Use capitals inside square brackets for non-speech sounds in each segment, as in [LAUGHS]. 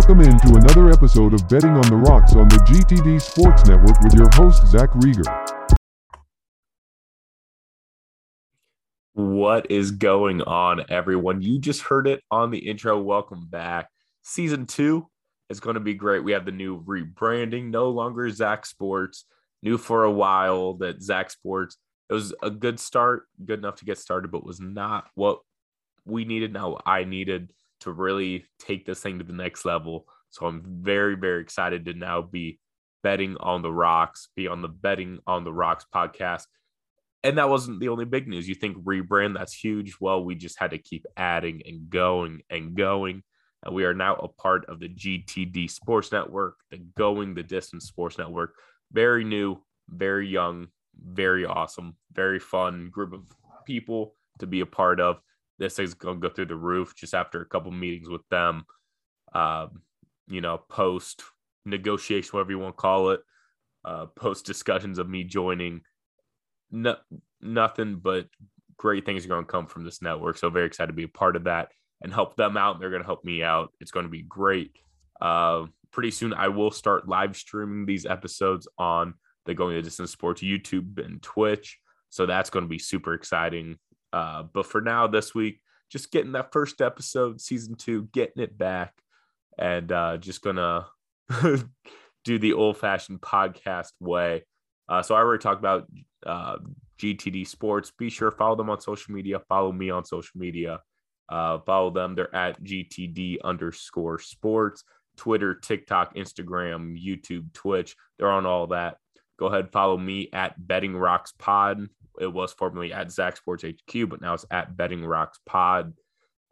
Welcome into another episode of Betting on the Rocks on the GTD Sports Network with your host, Zach Rieger. What is going on, everyone? You just heard it on the intro. Welcome back. Season two is going to be great. We have the new rebranding, no longer Zach Sports. New for a while that Zach Sports. It was a good start, good enough to get started, but was not what we needed. Now I needed to really take this thing to the next level. So I'm very, very excited to now be betting on the rocks, be on the betting on the rocks podcast. And that wasn't the only big news. You think rebrand, that's huge. Well, we just had to keep adding and going and going. And we are now a part of the GTD Sports Network, the Going the Distance Sports Network. Very new, very young, very awesome, very fun group of people to be a part of this going to go through the roof just after a couple meetings with them. Um, you know, post negotiation, whatever you want to call it, uh, post discussions of me joining. No, nothing but great things are going to come from this network. So very excited to be a part of that and help them out. They're going to help me out. It's going to be great. Uh, pretty soon, I will start live streaming these episodes on the Going to Distance Sports YouTube and Twitch. So that's going to be super exciting. Uh, but for now, this week, just getting that first episode, season two, getting it back, and uh, just gonna [LAUGHS] do the old fashioned podcast way. Uh, so I already talked about uh, GTD Sports. Be sure follow them on social media. Follow me on social media. Uh, follow them. They're at GTD underscore sports. Twitter, TikTok, Instagram, YouTube, Twitch. They're on all that. Go ahead, follow me at Betting Rocks Pod it was formerly at Zach Sports HQ, but now it's at Betting Rocks Pod,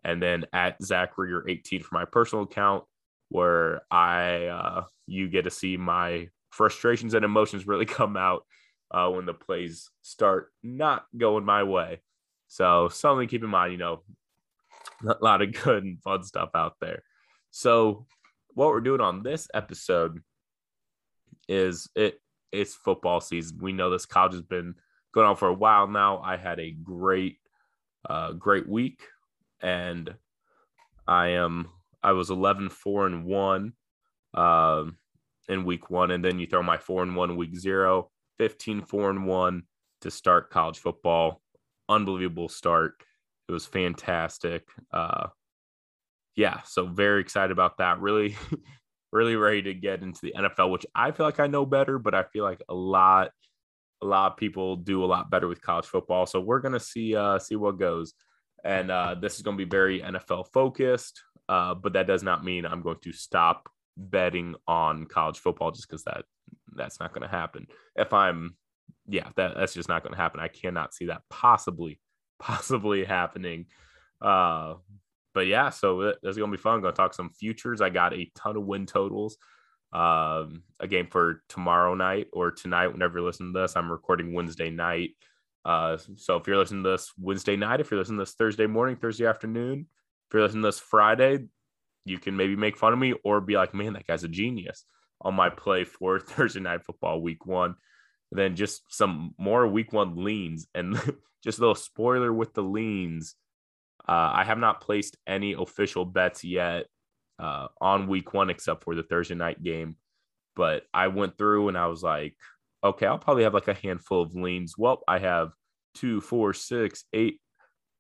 and then at Zach Rieger 18 for my personal account, where I uh, you get to see my frustrations and emotions really [LAUGHS] come out uh, when the plays start not going my way. So something to keep in mind, you know, a lot of [LAUGHS] good and fun stuff out there. So what we're doing on this episode is it it's football season. We know this college has been going on for a while now. I had a great, uh, great week, and I am I was 11 4 and 1 um, in week one. And then you throw my 4 and 1 week zero, 15 4 and 1 to start college football. Unbelievable start. It was fantastic. Uh, yeah, so very excited about that. Really, [LAUGHS] really ready to get into the NFL, which I feel like I know better, but I feel like a lot a lot of people do a lot better with college football. So we're gonna see uh, see what goes. And uh, this is gonna be very NFL focused, uh, but that does not mean I'm going to stop betting on college football just because that that's not gonna happen. If I'm yeah, that, that's just not gonna happen. I cannot see that possibly [LAUGHS] possibly happening. Uh, but yeah, so that's gonna be fun. I'm gonna talk some futures. I got a ton of win totals um, a game for tomorrow night or tonight, whenever you're listening to this. I'm recording Wednesday night. Uh, so if you're listening to this Wednesday night, if you're listening to this Thursday morning, Thursday afternoon, if you're listening to this Friday, you can maybe make fun of me or be like, man, that guy's a genius on my play for [LAUGHS] Thursday night football week one. then just some more week one leans and [LAUGHS] just a little spoiler with the leans. Uh, I have not placed any official bets yet uh, on week one, except for the Thursday night game. But I went through and I was like, okay, I'll probably have like a handful of leans. Well, I have two, four, six, eight,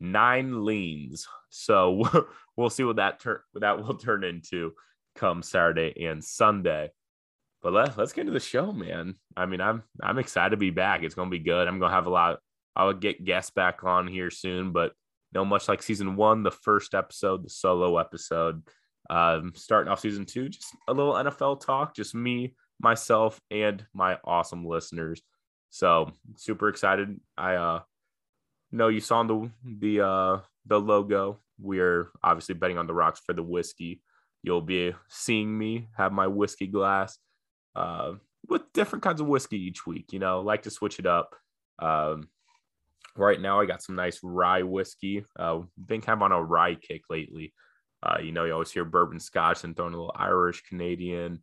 nine leans. So [LAUGHS] we'll see what that turn that will turn into come Saturday and Sunday. But let, let's get into the show, man. I mean, I'm I'm excited to be back. It's gonna be good. I'm gonna have a lot. I'll get guests back on here soon, but you know, much like season one, the first episode, the solo episode, um, starting off season two, just a little NFL talk, just me, myself, and my awesome listeners. So super excited. I uh know you saw the the uh the logo. We're obviously betting on the rocks for the whiskey. You'll be seeing me have my whiskey glass uh, with different kinds of whiskey each week. You know, like to switch it up. Um, right now, I got some nice rye whiskey. Uh, been kind of on a rye kick lately. Uh, you know, you always hear bourbon scotch and throwing a little Irish Canadian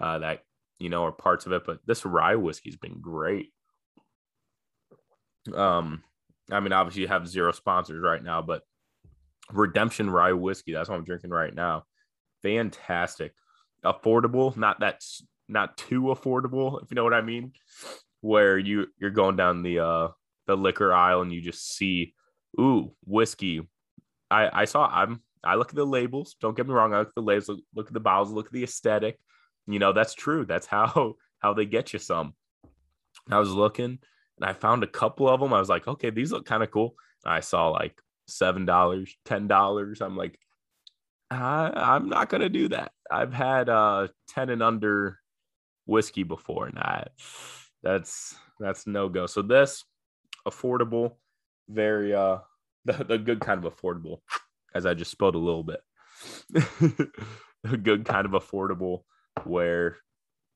uh, that, you know, are parts of it. But this rye whiskey's been great. Um, I mean, obviously you have zero sponsors right now, but Redemption Rye Whiskey, that's what I'm drinking right now. fantastic, affordable. Not that's not too affordable, if you know what I mean. Where you you're going down the uh the liquor aisle and you just see, ooh, whiskey. I I saw I'm I look at the labels. Don't get me wrong. I look at the labels. Look, look at the bottles. Look at the aesthetic. You know that's true. That's how [LAUGHS] how they get you some. I was looking and I found a couple of them. I was like, okay, these look kind of cool. I saw like seven dollars, ten dollars. I'm like, I, am not gonna do that. I've had uh 10 and under whiskey before, and I, that's that's no go. So this affordable, very uh [LAUGHS] the, the good kind of affordable, as I just spilled a little bit. [LAUGHS] a good kind of affordable where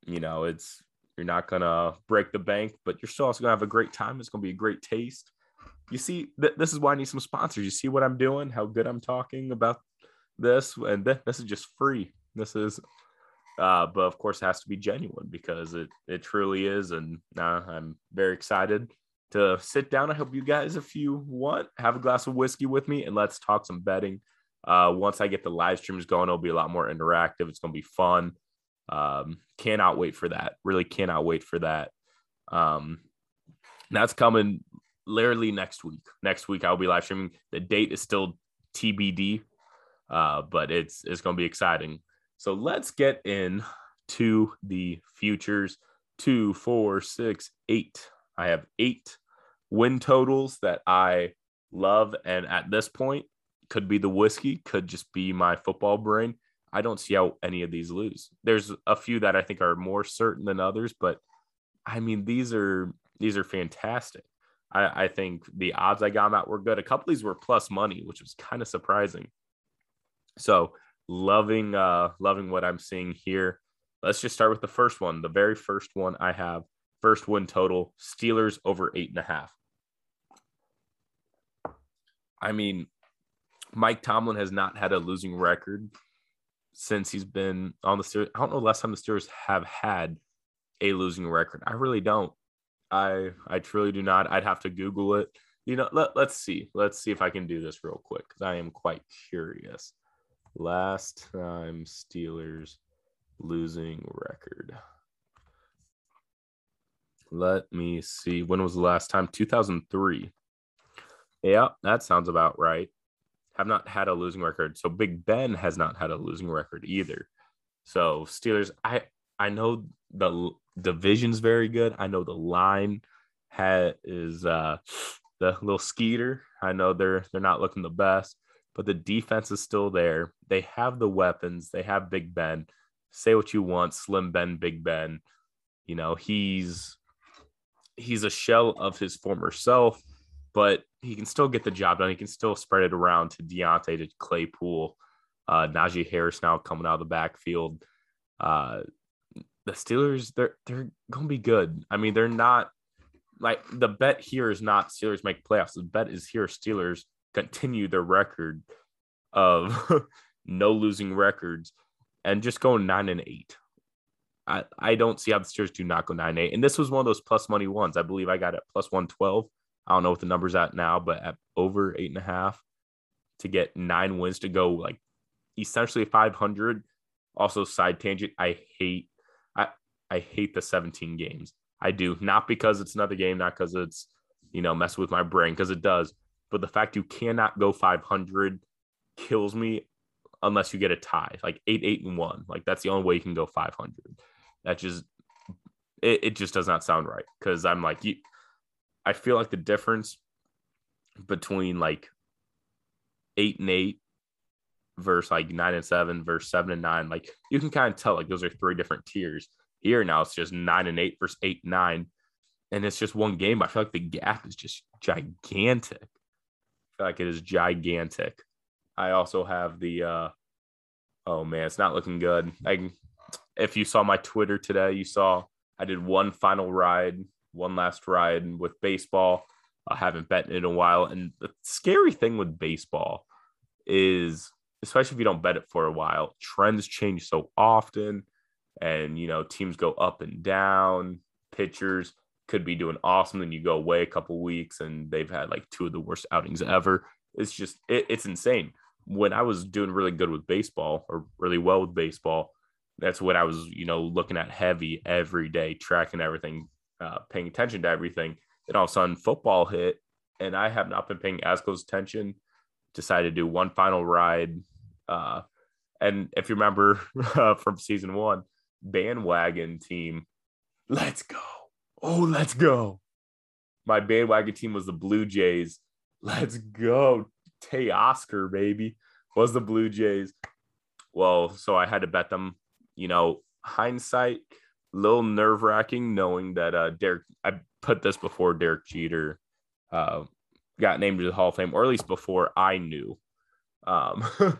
you know it's you're not gonna break the bank, but you're still also gonna have a great time. It's gonna be a great taste. You see, th- this is why I need some sponsors. You see what I'm doing? How good I'm talking about this, and th- this is just free. This is, uh, but of course, it has to be genuine because it it truly is, and uh, I'm very excited to sit down. I hope you guys, if you want, have a glass of whiskey with me, and let's talk some betting. Uh, once I get the live streams going, it'll be a lot more interactive. It's gonna be fun. Um, cannot wait for that. Really cannot wait for that. Um, that's coming literally next week. Next week I'll be live streaming. The date is still TBD, uh, but it's it's going to be exciting. So let's get in to the futures. Two, four, six, eight. I have eight win totals that I love, and at this point, could be the whiskey, could just be my football brain. I don't see how any of these lose. There's a few that I think are more certain than others, but I mean these are these are fantastic. I, I think the odds I got them at were good. A couple of these were plus money, which was kind of surprising. So loving uh loving what I'm seeing here. Let's just start with the first one. The very first one I have first win total Steelers over eight and a half. I mean, Mike Tomlin has not had a losing record since he's been on the Steelers. I don't know last time the Steelers have had a losing record. I really don't. I I truly do not. I'd have to Google it. You know, let, let's see. Let's see if I can do this real quick because I am quite curious. Last time Steelers losing record. Let me see. When was the last time? 2003. Yeah, that sounds about right have not had a losing record. So Big Ben has not had a losing record either. So Steelers, I I know the division's very good. I know the line has is uh the little skeeter. I know they're they're not looking the best, but the defense is still there. They have the weapons. They have Big Ben. Say what you want, Slim Ben, Big Ben. You know, he's he's a shell of his former self but he can still get the job done. He can still spread it around to Diontae, to Claypool, uh, Najee Harris now coming out of the backfield. Uh, the Steelers, they're they're gonna be good. I mean, they're not like the bet here is not Steelers make playoffs. The bet is here Steelers continue their record of [LAUGHS] no losing records and just go nine and eight. I, I don't see how the Steelers do not go nine eight. And this was one of those plus money ones. I believe I got it plus one twelve. I don't know what the number's at now, but at over eight and a half to get nine wins to go like essentially 500. Also, side tangent, I hate I I hate the 17 games. I do not because it's another game, not because it's you know mess with my brain because it does, but the fact you cannot go 500 kills me unless you get a tie, like eight, eight, and one. Like that's the only way you can go 500. That just it, it just does not sound right because I'm like you I feel like the difference between like eight and eight versus like nine and seven versus seven and nine, like you can kind of tell like those are three different tiers. Here now it's just nine and eight versus eight and nine. And it's just one game. I feel like the gap is just gigantic. I feel like it is gigantic. I also have the uh oh man, it's not looking good. Like if you saw my Twitter today, you saw I did one final ride one last ride with baseball. I haven't bet in a while. And the scary thing with baseball is, especially if you don't bet it for a while, trends change so often. And, you know, teams go up and down. Pitchers could be doing awesome. Then you go away a couple weeks and they've had like two of the worst outings ever. It's just, it, it's insane. when I was doing really good with baseball or really well with baseball, that's what I was, you know, looking at heavy every day, tracking everything, uh, paying attention to everything. Then all of a sudden, football hit, and I have not been paying as close attention. Decided to do one final ride, uh, and if you remember [LAUGHS] uh, from season one, bandwagon team, let's go! Oh, let's go! My bandwagon team was the Blue Jays. Let's go, Teoscar, baby. Was the Blue Jays. Well, so I had to bet them you know, hindsight, a little nerve wracking knowing that uh, Derek, I put this before Derek Jeter uh, got named to the Hall of Fame, or at least before I knew um, [LAUGHS]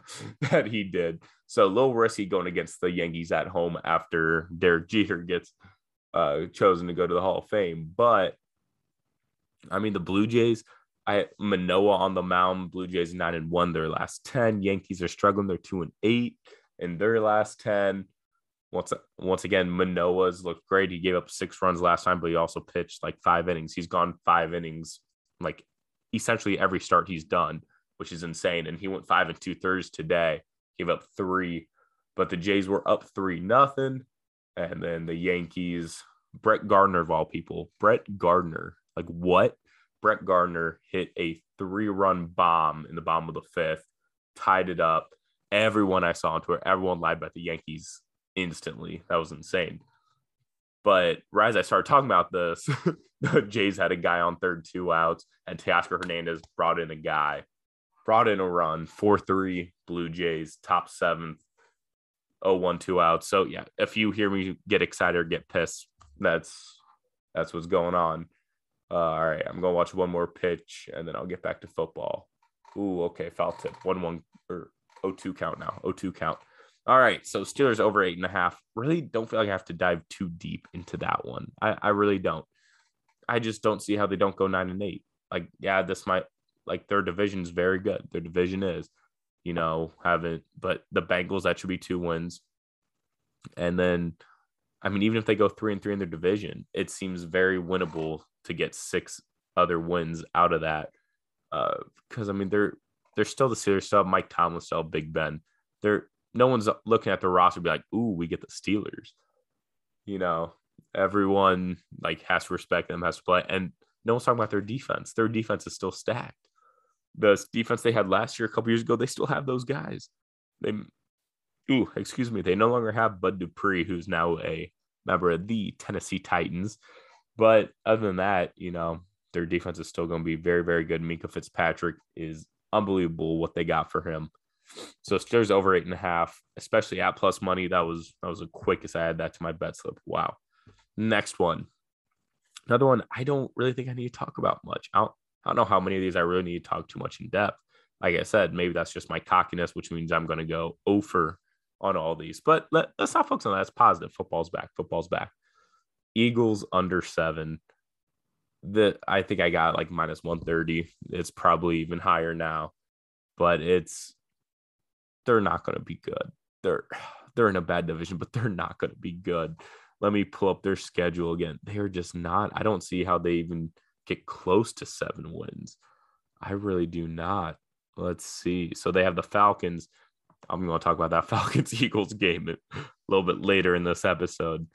that he did. So a little risky going against the Yankees at home after Derek Jeter gets uh, chosen to go to the Hall of Fame. But I mean, the Blue Jays, I Manoah on the mound. Blue Jays nine and one their last ten. Yankees are struggling. They're two and eight in their last ten once once again, Manoah's looked great. He gave up six runs last time, but he also pitched like five innings. He's gone five innings, like essentially every start he's done, which is insane. And he went five and two thirds today, gave up three, but the Jays were up three nothing. And then the Yankees, Brett Gardner of all people, Brett Gardner, like what? Brett Gardner hit a three run bomb in the bottom of the fifth, tied it up. Everyone I saw on Twitter, everyone lied about the Yankees instantly. That was insane. But right as I started talking about this, [LAUGHS] the Jays had a guy on third, two outs, and Teoscar Hernandez brought in a guy, brought in a run, 4 3, Blue Jays, top seventh, 0 1, two outs. So, yeah, if you hear me get excited or get pissed, that's that's what's going on. Uh, all right, I'm going to watch one more pitch and then I'll get back to football. Ooh, okay, foul tip. 1 1 or 0 2 count now. 0 2 count. All right, so Steelers over eight and a half. Really don't feel like I have to dive too deep into that one. I, I really don't. I just don't see how they don't go nine and eight. Like, yeah, this might like their division is very good. Their division is, you know, haven't but the Bengals that should be two wins. And then I mean, even if they go three and three in their division, it seems very winnable to get six other wins out of that. Uh, because I mean they're they're still the Steelers, still Mike Tomlin, still Big Ben. They're no one's looking at the roster be like, "Ooh, we get the Steelers." You know, everyone like has to respect them, has to play, and no one's talking about their defense. Their defense is still stacked. The defense they had last year, a couple years ago, they still have those guys. They, ooh, excuse me, they no longer have Bud Dupree, who's now a member of the Tennessee Titans. But other than that, you know, their defense is still going to be very, very good. Minkah Fitzpatrick is unbelievable what they got for him. So Steelers over eight and a half, especially at plus money. That was that was the quickest I had that to my bet slip. Wow. Next one. Another one I don't really think I need to talk about much. I don't, I don't know how many of these I really need to talk too much in depth. Like I said, maybe that's just my cockiness, which means I'm going to go over on all these. But let, let's not focus on that. It's positive. Football's back. Football's back. Eagles under seven. The I think I got like minus 130. It's probably even higher now, but it's they're not going to be good. They're they're in a bad division, but they're not going to be good. Let me pull up their schedule again. They're just not. I don't see how they even get close to seven wins. I really do not. Let's see. So they have the Falcons. I'm going to talk about that [LAUGHS] Falcons Eagles game a little bit later in this episode.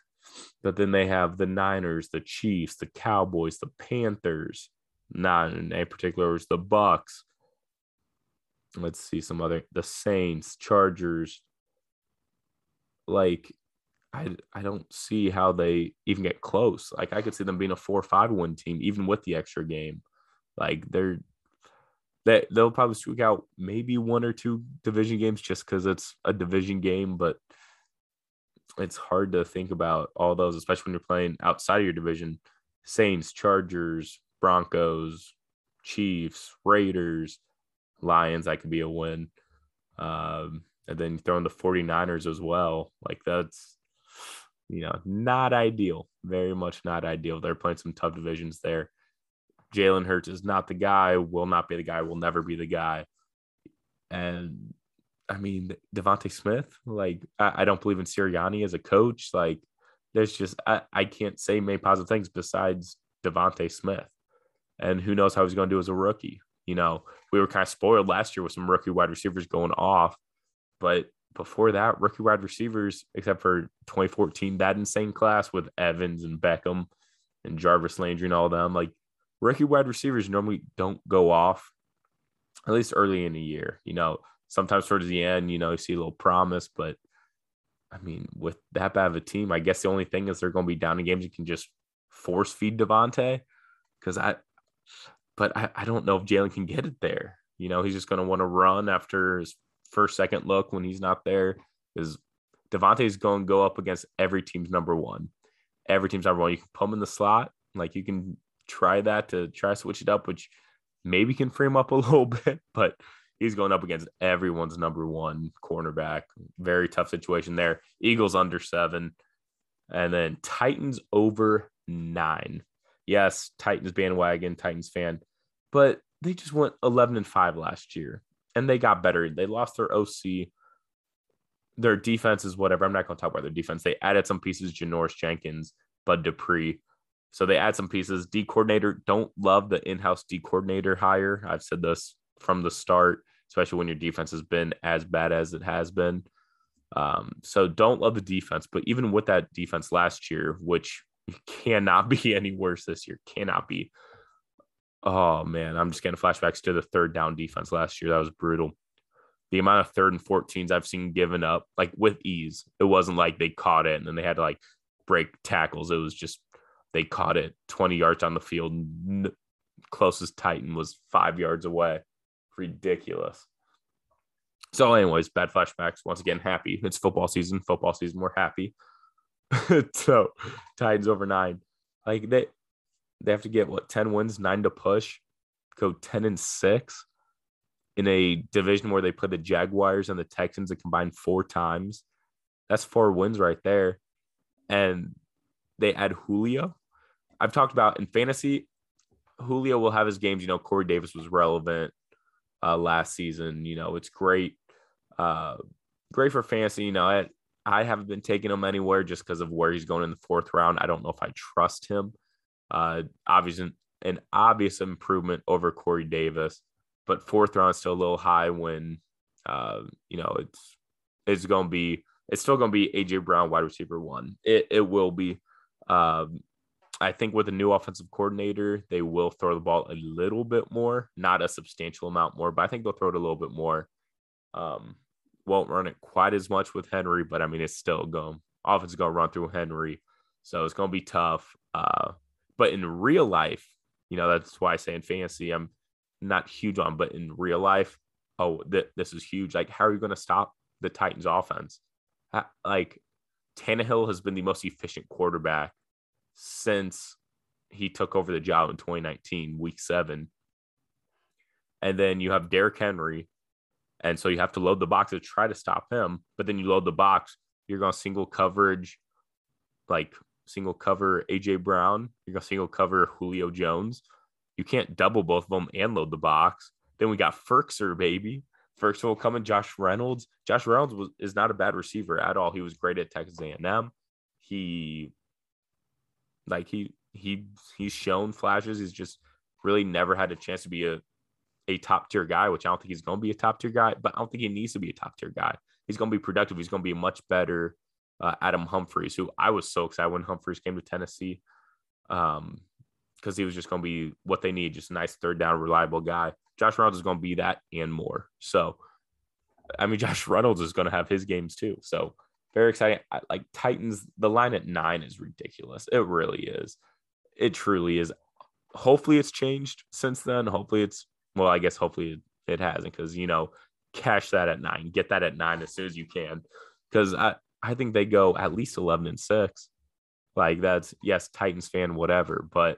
But then they have the Niners, the Chiefs, the Cowboys, the Panthers. Not in any particular, it's the Bucs, let's see some other the Saints, Chargers. Like I I don't see how they even get close. Like I could see them being a four five win team, even with the extra game. Like they're they they'll probably squeak out maybe one or two division games just because it's a division game, but it's hard to think about all those, especially when you're playing outside of your division. Saints, Chargers, Broncos, Chiefs, Raiders. Lions, that could be a win. Um, and then throwing the 49ers as well. Like that's, you know, not ideal. Very much not ideal. They're playing some tough divisions there. Jalen Hurts is not the guy, will not be the guy, will never be the guy. And I mean, DeVonta Smith, like, I, I, don't believe in Sirianni as a coach. Like, there's just, I, I can't say many positive things besides DeVonta Smith. And who knows how he's going to do as a rookie. You know, we were kind of spoiled last year with some rookie wide receivers going off, but before that, rookie wide receivers, except for 2014, that insane class with Evans and Beckham and Jarvis Landry and all them, like rookie wide receivers normally don't go off, at least early in the year. You know, sometimes towards the end, you know, you see a little promise, but I mean, with that bad of a team, I guess the only thing is they're going to be down in games you can just force feed Davante. Because I, but I, I don't know if Jalen can get it there. You know, he's just going to want to run after his first, second look when he's not there. Is is going to go up against every team's number one. Every team's number one. You can put him in the slot. Like you can try that to try switch it up, which maybe can frame up a [LAUGHS] little bit, but he's going up against everyone's number one cornerback. Very tough situation there. Eagles under seven. And then Titans over nine. Yes, Titans bandwagon, Titans fan, but they just went 11 and 5 last year and they got better. They lost their OC. Their defense is whatever. I'm not going to talk about their defense. They added some pieces, Janoris Jenkins, Bud Dupree. So they add some pieces. D coordinator, don't love the in house D coordinator hire. I've said this from the start especially when your defense has been as bad as it has been. Um, so don't love the defense, but even with that defense last year, which cannot [LAUGHS] be any worse this year, cannot be. Oh man, I'm just getting flashbacks to the third down defense last year. That was brutal. The amount of third and 14s I've seen given up, like with ease. It wasn't like they caught it and then they had to like break tackles. It was just they caught it 20 yards on the field. Closest Titan was five yards away ridiculous. So, anyways, bad flashbacks. Once again, happy. It's football season. Football season. We're happy. [LAUGHS] so, Titans over nine. Like they, they have to get what ten wins, nine to push, go ten and six in a division where they play the Jaguars and the Texans a combined four times. That's four wins right there, and they add Julio. I've talked about in fantasy. Julio will have his games. You know, Corey Davis was relevant uh, last season. You know, it's great, uh, great for fantasy. You know, I, I haven't been taking him anywhere just because of where he's going in the fourth round. I don't know if I trust him. Uh, obviously, an obvious improvement over Corey Davis, but fourth round is still a little high when, uh, you know, it's it's going to be it's still going to be AJ Brown wide receiver one. It it will be. Um, I think with a new offensive coordinator, they will throw the ball a little bit more, not a substantial amount more, but I think they'll throw it a little bit more. Um, won't run it quite as much with Henry, but I mean, it's still going. Offense is going to run through Henry, so it's going to be tough. Uh, but in real life, you know, that's why I say in fantasy, I'm not huge on, but in real life, oh, th- this is huge. Like, how are you going to stop the Titans' offense? Like, Tannehill has been the most efficient quarterback since he took over the job in 2019, week seven. And then you have Derrick Henry. And so you have to load the box to try to stop him. But then you load the box, you're going to single coverage, like single cover AJ Brown. You're going to single cover Julio Jones. You can't double both of them and load the box. Then we got Firkser, baby. Firkser will come in. Josh Reynolds. Josh Reynolds was, is not a bad receiver at all. He was great at Texas A&M. He like he he he's shown flashes. He's just really never had a chance to be a a top tier guy, which I don't think he's going to be a top tier guy, but I don't think he needs to be a top tier guy. He's going to be productive. He's going to be a much better uh, Adam Humphries, who I was so excited when Humphreys came to Tennessee, um, because he was just going to be what they need, just a nice third down, reliable guy. Josh Reynolds is going to be that and more. So, I mean, [LAUGHS] Josh Reynolds is going to have his games too. So very exciting. I, like Titans, the line at nine is ridiculous. It really is. It truly is. Hopefully, it's changed since then. Hopefully, it's well. I guess hopefully it, hasn't because you know, cash that at nine, get that at nine as soon as you can, because I I think they go at least eleven and six. Like that's yes, Titans fan, whatever, but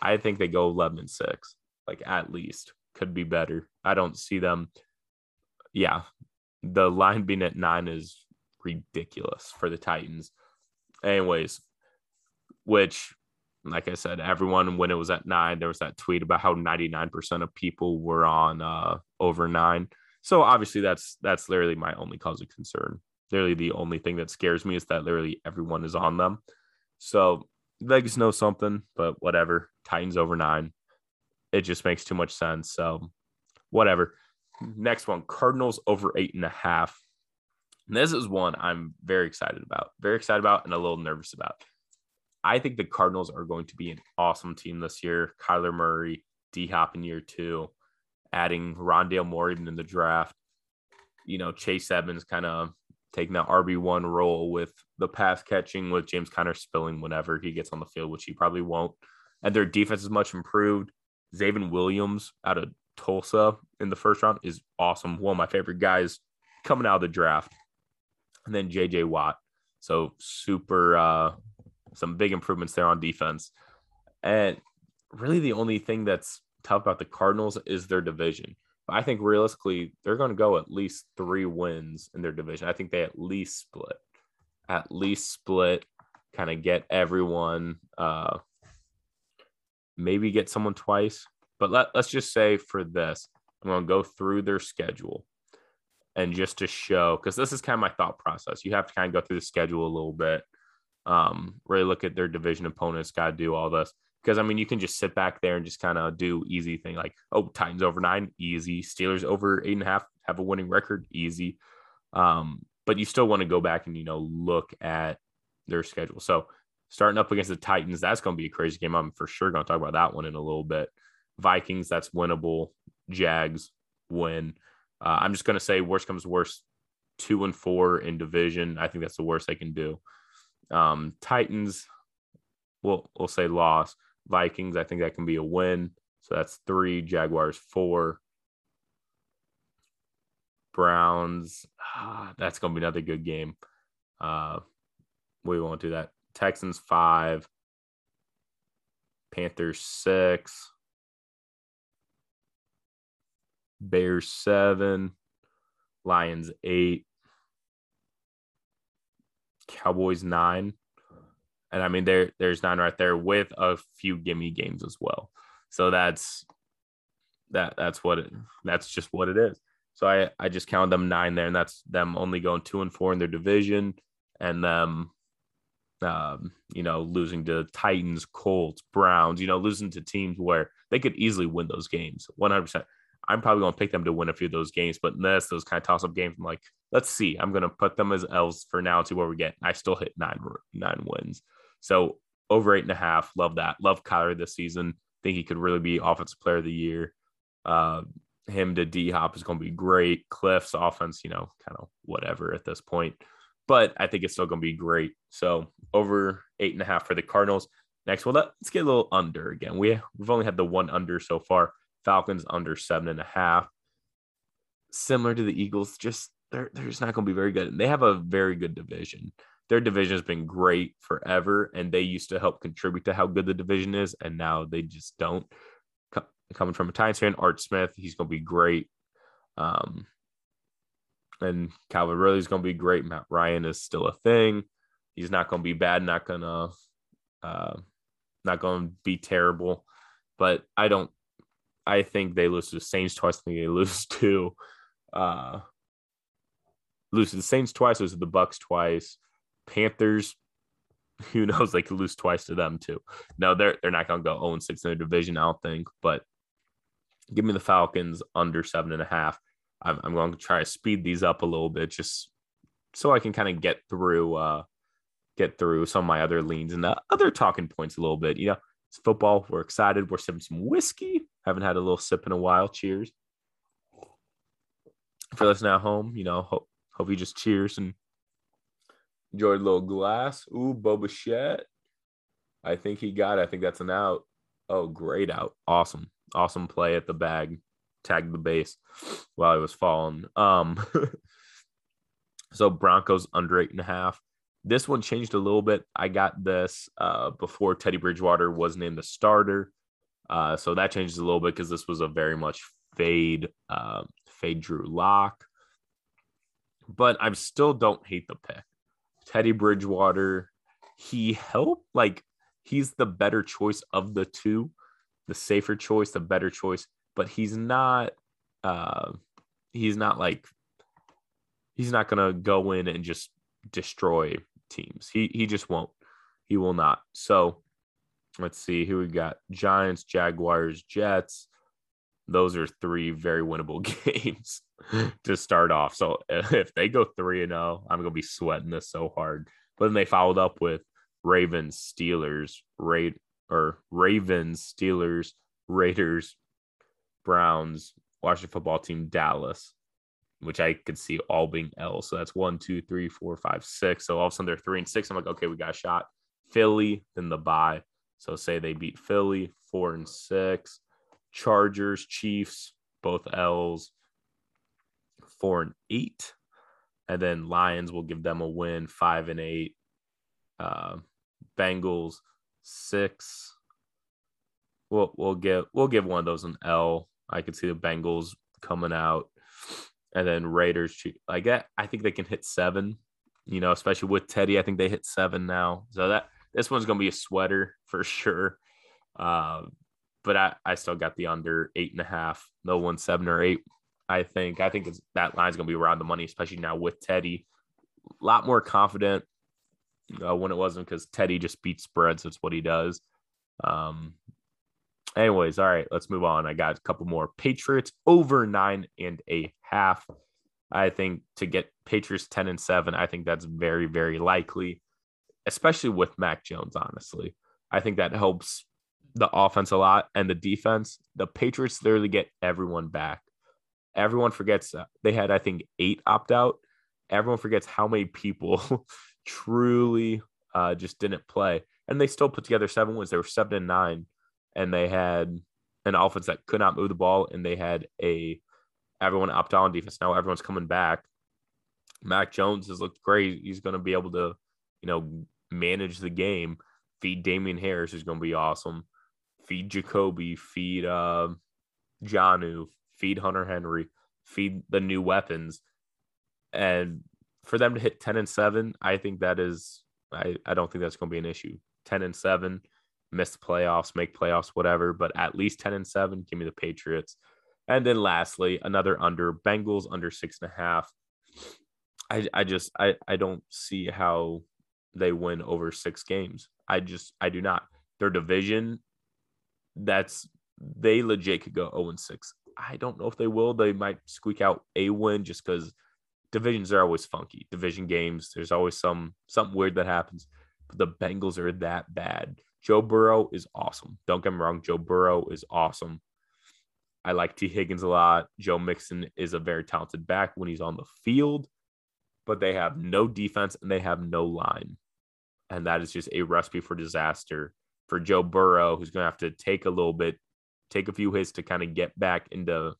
I think they go eleven and six. Like at least could be better. I don't see them. Yeah, the line being at nine is ridiculous for the Titans. Anyways, which, like I said, everyone, when it was at nine, there was that tweet about how 99% of people were on uh, over nine. So obviously, that's that's literally my only cause of concern. Literally, the only thing that scares me is that literally everyone is on them. So Vegas knows something, but whatever. Titans over nine. it just makes too much sense. So whatever. Next one, Cardinals over eight and a half. And this is one I'm very excited about, very excited about, and a little nervous about. I think the Cardinals are going to be an awesome team this year. Kyler Murray, D Hop in year two, adding Rondale Moore even in the draft. You know, Chase Edmonds kind of taking that RB1 role with the pass catching with James Conner spilling whenever he gets on the field, which he probably won't. And their defense is much improved. Xavier Williams out of Tulsa in the first round is awesome. One of my favorite guys coming out of the draft. And then JJ Watt. So super uh some big improvements there on defense. And really the only thing that's tough about the Cardinals is their division. But I think realistically, they're going to go at least three wins in their division. I think they at least split, at least split, kind of get everyone, uh, maybe get someone twice. But let, let's just say for this, I'm going to go through their schedule and just to show, because this is kind of my thought process. You have to kind of go through the schedule a little bit, um, really look at their division opponents, got to do all this because I mean you can just sit back there and just kind of do easy thing like oh Titans over nine easy Steelers over eight and a half have a winning record easy, um, but you still want to go back and you know look at their schedule. So starting up against the Titans, that's going to be a crazy game. I'm for sure going to talk about that one in a little bit. Vikings, that's winnable. Jags win. Uh, I'm just going to say worst comes worst, two and four in division. I think that's the worst they can do. Um, Titans, we'll we'll say loss. Vikings, I think that can be a win. So that's three. Jaguars, four. Browns, ah, that's going to be another good game. Uh, we won't do that. Texans, five. Panthers, six. Bears, seven. Lions, eight. Cowboys, nine. And I mean, there there's nine right there with a few gimme games as well. So that's that that's what it that's just what it is. So I I just count them nine there, and that's them only going two and four in their division, and them, um, you know, losing to Titans, Colts, Browns, you know, losing to teams where they could easily win those games, one hundred percent. I'm probably going to pick them to win a few of those games, but this those kind of toss up games. I'm like, let's see. I'm going to put them as L's for now see where we get. I still hit nine nine wins. So over eight and a half. Love that. Love Kyler this season. Think he could really be offensive player of the year. Uh, him to D Hop is going to be great. Kliff's offense, you know, kind of whatever at this point, but I think it's still going to be great. So over eight and a half for the Cardinals. Next, well, let's get a little under again. We we've only had the one under so far. Falcons under seven and a half. Similar to the Eagles, just they're they're just not going to be very good. They have a very good division their division has been great forever, and they used to help contribute to how good the division is, and now they just don't. Coming from a Titans fan, Art Smith, he's going to be great. Um, and Calvin is going to be great. Matt Ryan is still a thing. He's not going to be bad. Not gonna, uh, not going to be terrible. But I don't. I think they lose to the Saints twice. I think they lose [LAUGHS] to, uh, lose to the Saints twice. Lose to the Bucs twice. Panthers, [LAUGHS] who knows? They could lose twice to them too. No, they're they're not going to go 0 6 in their division, I don't think. But give me the Falcons under seven and a half. I'm, I'm going to try to speed these up a little bit just so I can kind of get through uh get through some of my other leans and the other talking points a little bit. You know, it's football. We're excited. We're sipping some whiskey. Haven't had a little sip in a while. Cheers. For listening at home, you know, hope hope you just cheers and Enjoyed a little glass. Ooh, Boba. I think he got it. I think that's an out. Oh, great out. Awesome. Awesome play at the bag. Tagged the base while he was falling. Um [LAUGHS] so Broncos under eight and a half. This one changed a little bit. I got this uh before Teddy Bridgewater was named the starter. Uh so that changes a little bit because this was a very much fade uh fade Drew Lock. But I still don't hate the pick. Teddy Bridgewater, he helped like he's the better choice of the two, the safer choice, the better choice, but he's not uh he's not like he's not gonna go in and just destroy teams. He he just won't. He will not. So let's see who we got Giants, Jaguars, Jets. Those are three very winnable [LAUGHS] games [LAUGHS] to start off. So [LAUGHS] if they go 3 and 0, I'm going to be sweating this so hard. But then they followed up with Ravens, Steelers, Raid or Ravens, Steelers, Raiders, Browns, Washington football team, Dallas, which I could see all being L. So that's one, two, three, four, five, six. So all of a sudden they're three and six. I'm like, okay, we got a shot. Philly, then the bye. So say they beat Philly, four and six. Chargers, Chiefs, both L's, four and eight. And then Lions will give them a win, five and eight. Uh, Bengals, six. We'll we'll give we'll give one of those an L. I could see the Bengals coming out, and then Raiders. Like that, I think they can hit seven. You know, especially with Teddy, I think they hit seven now. So that this one's gonna be a sweater [LAUGHS] for sure. Uh, but I, I still got the under eight and a half, no one seven or eight. I think I think that line's gonna be around the money, especially now with Teddy. A lot more confident uh, when it wasn't because Teddy just beats spreads. That's what he does. Um, anyways, all right, let's move on. I got a couple more Patriots over nine and a half. I think to get Patriots 10 and seven, I think that's very, very likely, especially with Mac Jones, honestly. I think that helps the offense a lot and the defense. The Patriots literally get everyone back. Everyone forgets they had, I think, eight opt out. Everyone forgets how many people [LAUGHS] truly uh, just didn't play. And they still put together seven wins. They were seven and nine, and they had an offense that could not move the ball, and they had a everyone opt out on defense. Now everyone's coming back. Mac Jones has looked great. He's going to be able to, you know, manage the game. Feed Damien Harris is going to be awesome. Feed Jacoby. Feed uh, Jonnu. Feed Hunter Henry. Feed the new weapons. And for them to hit 10 and 7, I think that is I, I don't think that's going to be an issue. 10 and 7, miss the playoffs, make playoffs, whatever, but at least 10 and 7, give me the Patriots. And then lastly, another under Bengals under six and a half. I I just I, I don't see how they win over six games. I just I do not. Their division, that's they legit could go 0 and 6. I don't know if they will. They might squeak out a win just because divisions are always funky. Division games, there's always some something weird that happens. But the Bengals are that bad. Joe Burrow is awesome. Don't get me wrong, Joe Burrow is awesome. I like Tee Higgins a lot. Joe Mixon is a very talented back when he's on the field, but they have no defense and they have no line. And that is just a recipe for disaster for Joe Burrow, who's going to have to take a little bit, take a few hits to kind of get back into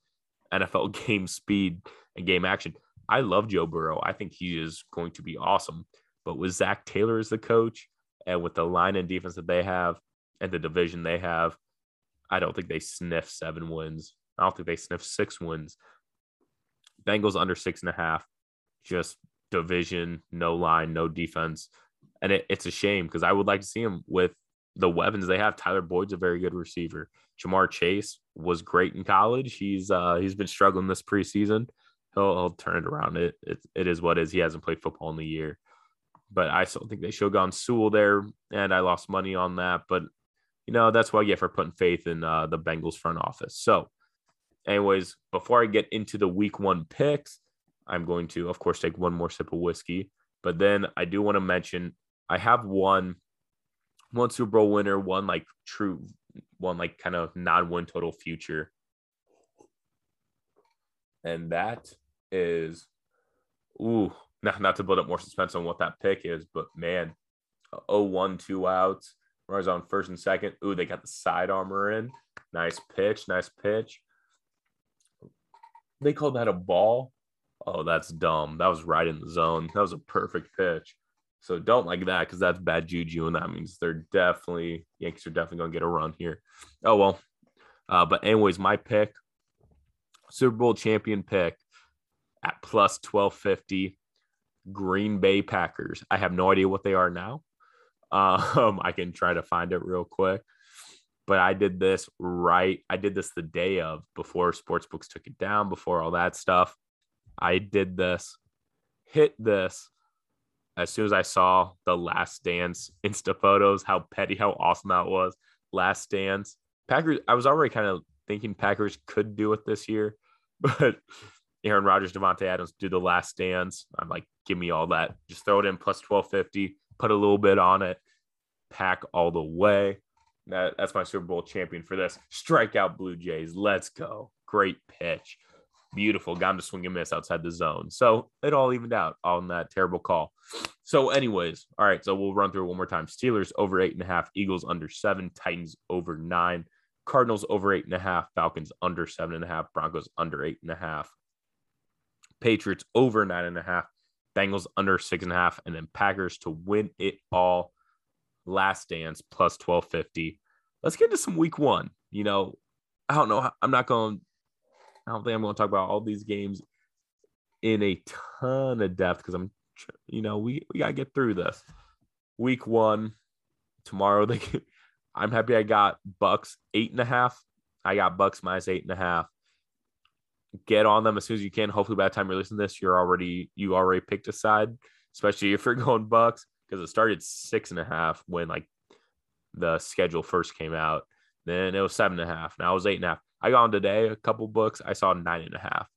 NFL [LAUGHS] game speed and game action. I love Joe Burrow. I think he is going to be awesome. But with Zac Taylor as the coach and with the line and defense that they have and the division they have, I don't think they sniff seven wins. I don't think they sniff six wins. Bengals under six and a half, just division, no line, no defense. And it, it's a shame because I would like to see them with the weapons they have. Tyler Boyd's a very good receiver. Ja'Marr Chase was great in college. He's uh he's been struggling this preseason he'll, he'll turn it around. It, it it is what it is. He hasn't played football in the year, but I still think they should have gone Sewell there, and I lost money on that. But you know that's what I get for putting faith in uh, the Bengals front office. So, anyways, before I get into the Week One picks, I'm going to, of course, take one more sip of whiskey. But then I do want to mention I have one one Super Bowl winner, one like true, one like kind of non-win total future. And that is, ooh, not, not to build up more suspense on what that pick is, but man, 0 1, two outs. Runners on first and second. Ooh, they got the side armor in. Nice pitch, nice pitch. They called that a ball. Oh, that's dumb. That was right in the zone. That was a perfect pitch. So don't like that because that's bad juju, and that means they're definitely Yankees are definitely gonna get a run here. Oh well. Uh, but anyways, my pick, Super Bowl champion pick, at plus 1250 Green Bay Packers. I have no idea what they are now. [LAUGHS] Um, I can try to find it real quick. But I did this right. I did this the day of before sportsbooks took it down, before all that stuff. I did this, hit this as soon as I saw the last dance Insta photos, how petty, how awesome that was. Last dance. Packers, I was already kind of thinking Packers could do it this year, [LAUGHS] but Aaron Rodgers, Davante Adams do the last dance. I'm like, give me all that. Just throw it in plus 1250, put a little bit on it, pack all the way. That, that's my Super Bowl champion for this. Strikeout Blue Jays. Let's go. Great pitch. Beautiful. Got him to swing and miss outside the zone. So it all evened out on that terrible call. So, anyways, all right. So we'll run through one more time. Steelers over eight and a half, Eagles under seven, Titans over nine, Cardinals over eight and a half, Falcons under seven and a half, Broncos under eight and a half, Patriots over nine and a half, Bengals under six and a half, and then Packers to win it all. Last dance plus 1250. Let's get into some week one. You know, I don't know. I'm not going, I don't think I'm going to talk about all these games in a ton of depth because I'm, you know, we, we got to get through this. Week one, tomorrow, they, [LAUGHS] I'm happy I got Bucs eight and a half. I got Bucs minus eight and a half get on them as soon as you can. Hopefully, by the time you're listening to this, you're already you already picked a side, especially if you're [LAUGHS] going Bucs because it started six and a half when like the schedule first came out. Then it was seven and a half. Now it was eight and a half. I got on today a couple books. I saw nine and a half.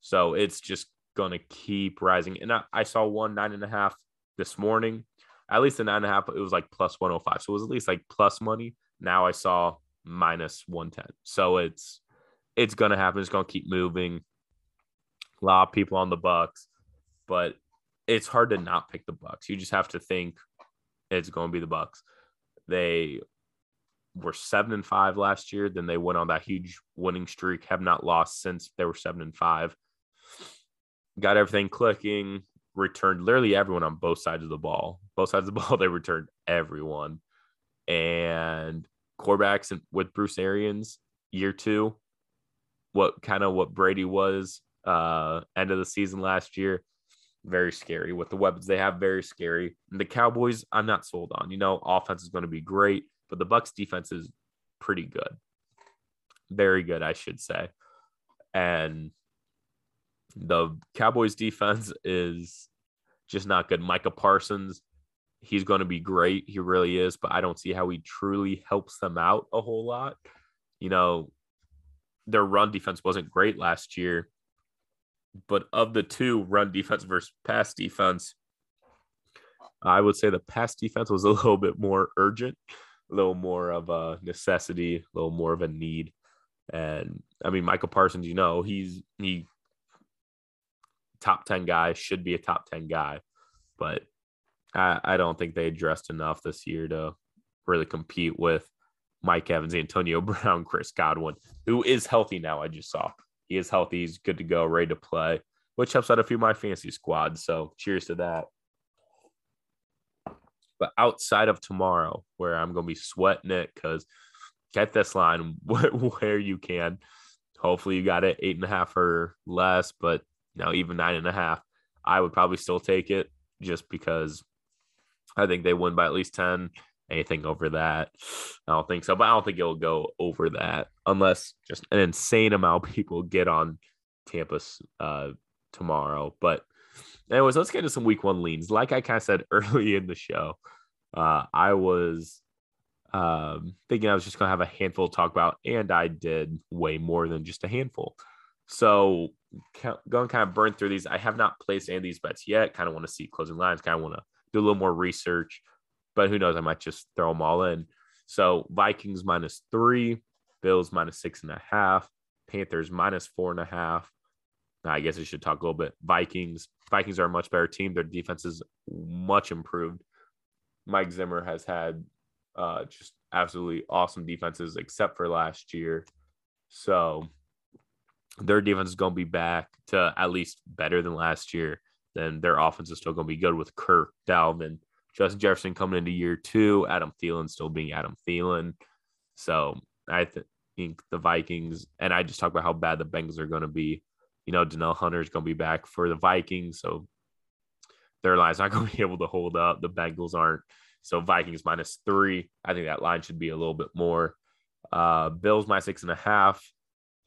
So it's just gonna keep rising. And I, I saw one nine and a half this morning. At least a nine and a half, it was like plus 105. So it was at least like plus money. Now I saw minus 110. So it's it's gonna happen. It's gonna keep moving. A lot of people on the Bucs, but it's hard to not pick the Bucs. You just have to think it's to be the Bucs. They were seven and five last year. Then they went on that huge winning streak. Have not lost since they were seven and five. Got everything clicking. Returned literally everyone on both sides of the ball. Both sides of the [LAUGHS] ball, they returned everyone. And quarterbacks and with Bruce Arians, year two, what kind of what Brady was uh end of the season last year. Very scary with the weapons they have. Very scary. And the Cowboys, I'm not sold on. You know, offense is going to be great, but the Bucs defense is pretty good, very good, I should say. And the Cowboys defense is just not good. Micah Parsons, he's going to be great. He really is, but I don't see how he truly helps them out a whole lot. You know, their run defense wasn't great last year, but of the two run defense versus pass defense, I would say the pass defense was a [LAUGHS] little bit more urgent, a little more of a necessity, a little more of a need. And I mean, Michael Parsons, you know, he's he top 10 guy, should be a top 10 guy, but I, I don't think they addressed enough this year to really compete with Mike Evans, Antonio [LAUGHS] Brown, Chris Godwin, who is healthy now. I just saw he is healthy. He's good to go, ready to play, which helps out a few of my fantasy squads. So cheers to that. But outside of tomorrow, where I'm going to be sweating it because get this line [LAUGHS] where you can. Hopefully, you got it eight and a half or less, but now even nine and a half. I would probably still take it just because I think they win by at least 10 anything over that. I don't think so, but I don't think it'll go over that unless just an insane amount of people get on Tampa uh, tomorrow. But, anyways, let's get into some week one leans. Like I kind of said [LAUGHS] early in the show, uh, I was um, thinking I was just going to have a handful to talk about, and I did way more than just a handful. So, going kind of burn through these. I have not placed any of these bets yet. Kind of want to see closing lines, kind of want to do a little more research but who knows? I might just throw them all in. So Vikings minus three, Bills minus six and a half, Panthers minus four and a half. I guess I should talk a little bit. Vikings. Vikings are a much better team. Their defense is much improved. Mike Zimmer has had uh, just absolutely awesome defenses, except for last year. So their defense is going to be back to at least better than last year. Then their offense is still going to be good with Kirk, Dalvin, Justin Jefferson coming into year two, Adam Thielen still being Adam Thielen. So I th- think the Vikings, and I just talked about how bad the Bengals are going to be. You know, Danielle Hunter is going to be back for the Vikings. So their line's not [LAUGHS] going to be able to hold up. The Bengals aren't. So Vikings minus three. I think that line should be a little bit more. Uh, Bills minus six and a half.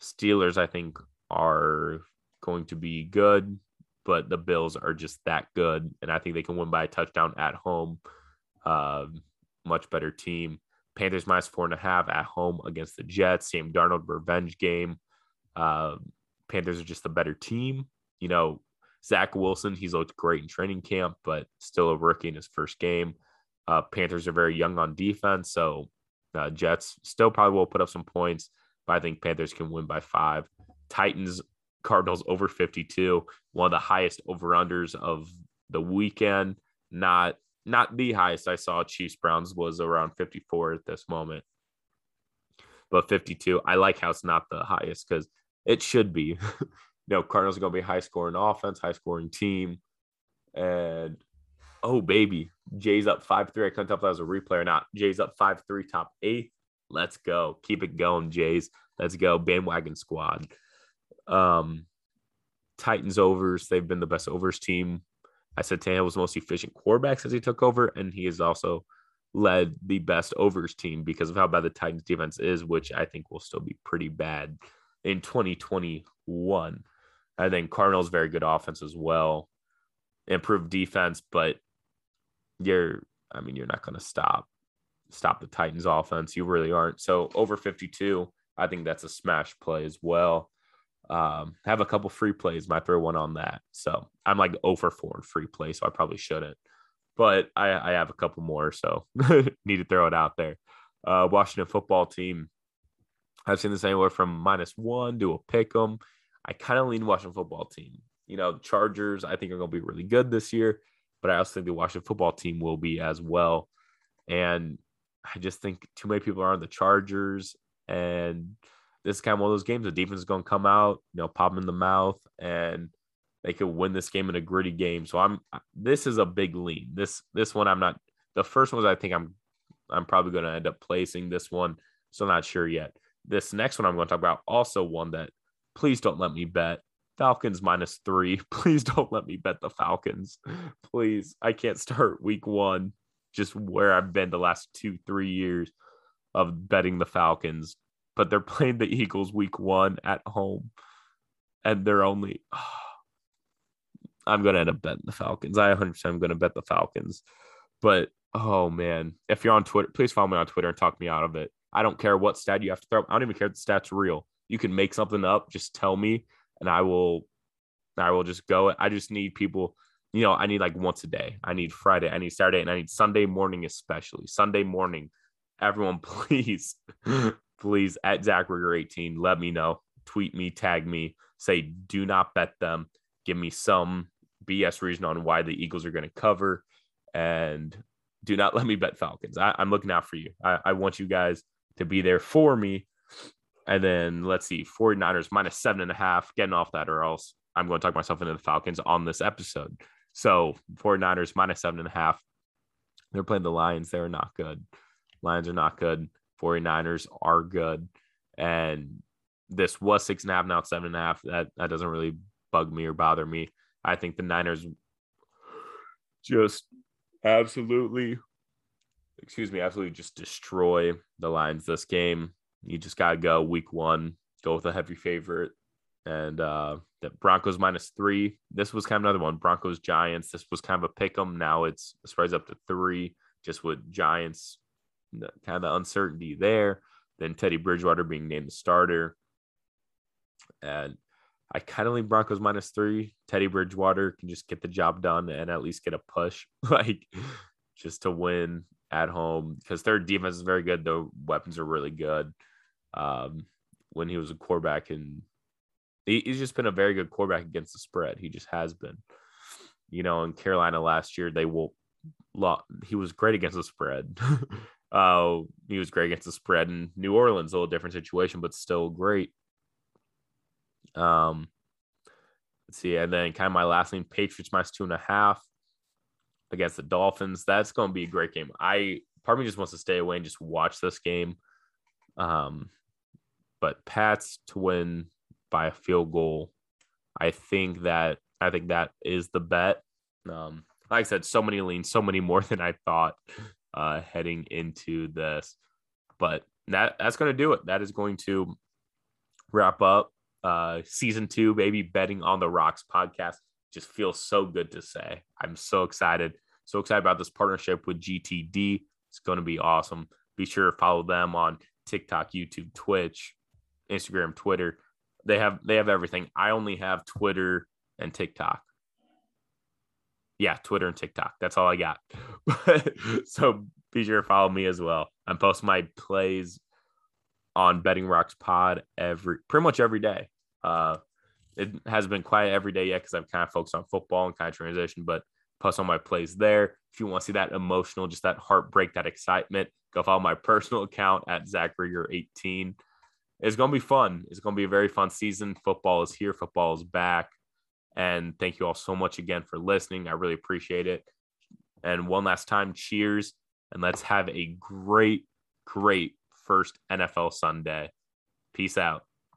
Steelers, I think, are going to be good. But the Bills are just that good, and I think they can win by a touchdown at home. Uh, much better team. Panthers minus four and a half at home against the Jets. Sam Darnold revenge game. Uh, Panthers are just a better team. You know, Zach Wilson, he's looked great in training camp, but still a rookie in his first game. Uh, Panthers are very young on defense, so uh, Jets still probably will put up some points, but I think Panthers can win by five. Titans, Cardinals over 52, one of the highest over unders of the weekend. Not not the highest I saw. Chiefs Browns was around 54 at this moment, but 52. I like how it's not the highest because it should be. [LAUGHS] you know, Cardinals are to be high scoring offense, high scoring team, and oh baby, Jay's up five three. I couldn't tell if that was a replay or not. Jay's up five three, top eight. Let's go. Keep it going, Jays. Let's go. Bandwagon squad. Um, Titans overs. They've been the best overs team. I said Tannehill was the most efficient quarterback since he took over, and he has also led the best overs team because of how bad the Titans defense is, which I think will still be pretty bad in 2021. I think Cardinals very good offense as well, improved defense, but you're I mean, you're not going to stop stop the Titans offense. You really aren't. So over 52, I think that's a smash play as well. Um, have a couple free plays. Might throw one on that. So I'm like over 4 in free play, so I probably shouldn't. But I, I have a couple more, so [LAUGHS] need to throw it out there. Uh, Washington football team. I've seen this anywhere from minus one to a pick 'em. I kind of lean Washington football team. You know, Chargers, I think are going to be really good this year but I also think the Washington football team will be as well. And I just think too many people are on the Chargers, and this is kind of one of those games. The defense is going to come out, you know, pop them in the mouth, and they could win this game in a gritty game. So I'm this is a big lean. This this one I'm not. The first ones I think I'm I'm probably going to end up placing this one. So not sure yet. This next one I'm going to talk about also one that please don't let me bet Falcons minus three. [LAUGHS] Please don't let me bet the Falcons. [LAUGHS] Please. I can't start week one just where I've been the last two, three years of betting the Falcons. But they're [LAUGHS] playing the Eagles week one at home. And they're only. Oh, [SIGHS] I'm going to end up betting the Falcons. I 100% am going to bet the Falcons. But oh, man. If you're on Twitter, please follow me on Twitter and talk me out of it. I don't care what stat you have to throw. I don't even care if the stat's real. You can make something up. Just tell me and I will I will just go. I just need people, you know, I need like once a day. I need Friday, I need Saturday, and I need Sunday morning, especially. Sunday morning. Everyone, [LAUGHS] please, please at Zachriger 18, let me know. Tweet me, tag me, say do not bet them. Give me some BS reason on why the Eagles are going to cover. And do not [LAUGHS] let me bet Falcons. I, am looking out for you. I, I want you guys to be there for me and then let's see, 49ers minus seven and a half, getting off that, or else I'm going to talk myself into the Falcons on this episode. So 49ers minus seven and a half. They're playing the Lions. They're not good. Lions are not good. 49ers are good. And this was six and a half, now it's seven and a half. That that doesn't really bug me or bother me. I think the Niners just absolutely, excuse me, absolutely just destroy the Lions this game you just got to go week one, go with a heavy favorite. And uh, the Broncos minus three. This was kind of another one. Broncos Giants. This was kind of a pick 'em. Now it's the spread's up to three, just with Giants, kind of the uncertainty there. Then Teddy Bridgewater being named the starter. And I kind of lean Broncos minus three. Teddy Bridgewater can just get the job done and at least get a push, [LAUGHS] like just to win at home because their defense is very good. The weapons are really good um, when he was a quarterback, and he, he's just been a very good quarterback against the spread. He just has been. You know, in Carolina last year, they will. He was great against the spread. [LAUGHS] uh, he was great against the spread. In New Orleans, a little different situation, but still great. Um, let's see, and then kind of my last name, Patriots minus two and a half against the Dolphins. That's going to be a great game. I part of me just wants to stay away and just watch this game. Um, but Pats to win by a field goal. I think that I think that is the bet. Um, like I said, so many leans, so many more than I thought uh, heading into this. But that that's going to do it. That is going to wrap up uh, season two, baby, betting on the rocks podcast. just feels so good to say. I'm so excited. So excited about this partnership with GTD. It's going to be awesome. Be sure to follow them on TikTok, YouTube, Twitch, Instagram, Twitter. They have they have everything. I only have Twitter and TikTok. Yeah, Twitter and TikTok. That's all I got. [LAUGHS] so be sure to follow me as well. I'm posting my plays on Betting Rocks Pod every pretty much every day. Uh, it has been quiet every day yet because I've kind of focused on football and kind of transition, but post on my plays there. If you want to see that emotional, just that heartbreak, that excitement, go follow my personal account at Zach Rieger 18. It's going to be fun. It's going to be a very fun season. Football is here, football is back. And thank you all so much again for listening. I really appreciate it. And one last time, cheers. And let's have a great, great first NFL Sunday. Peace out.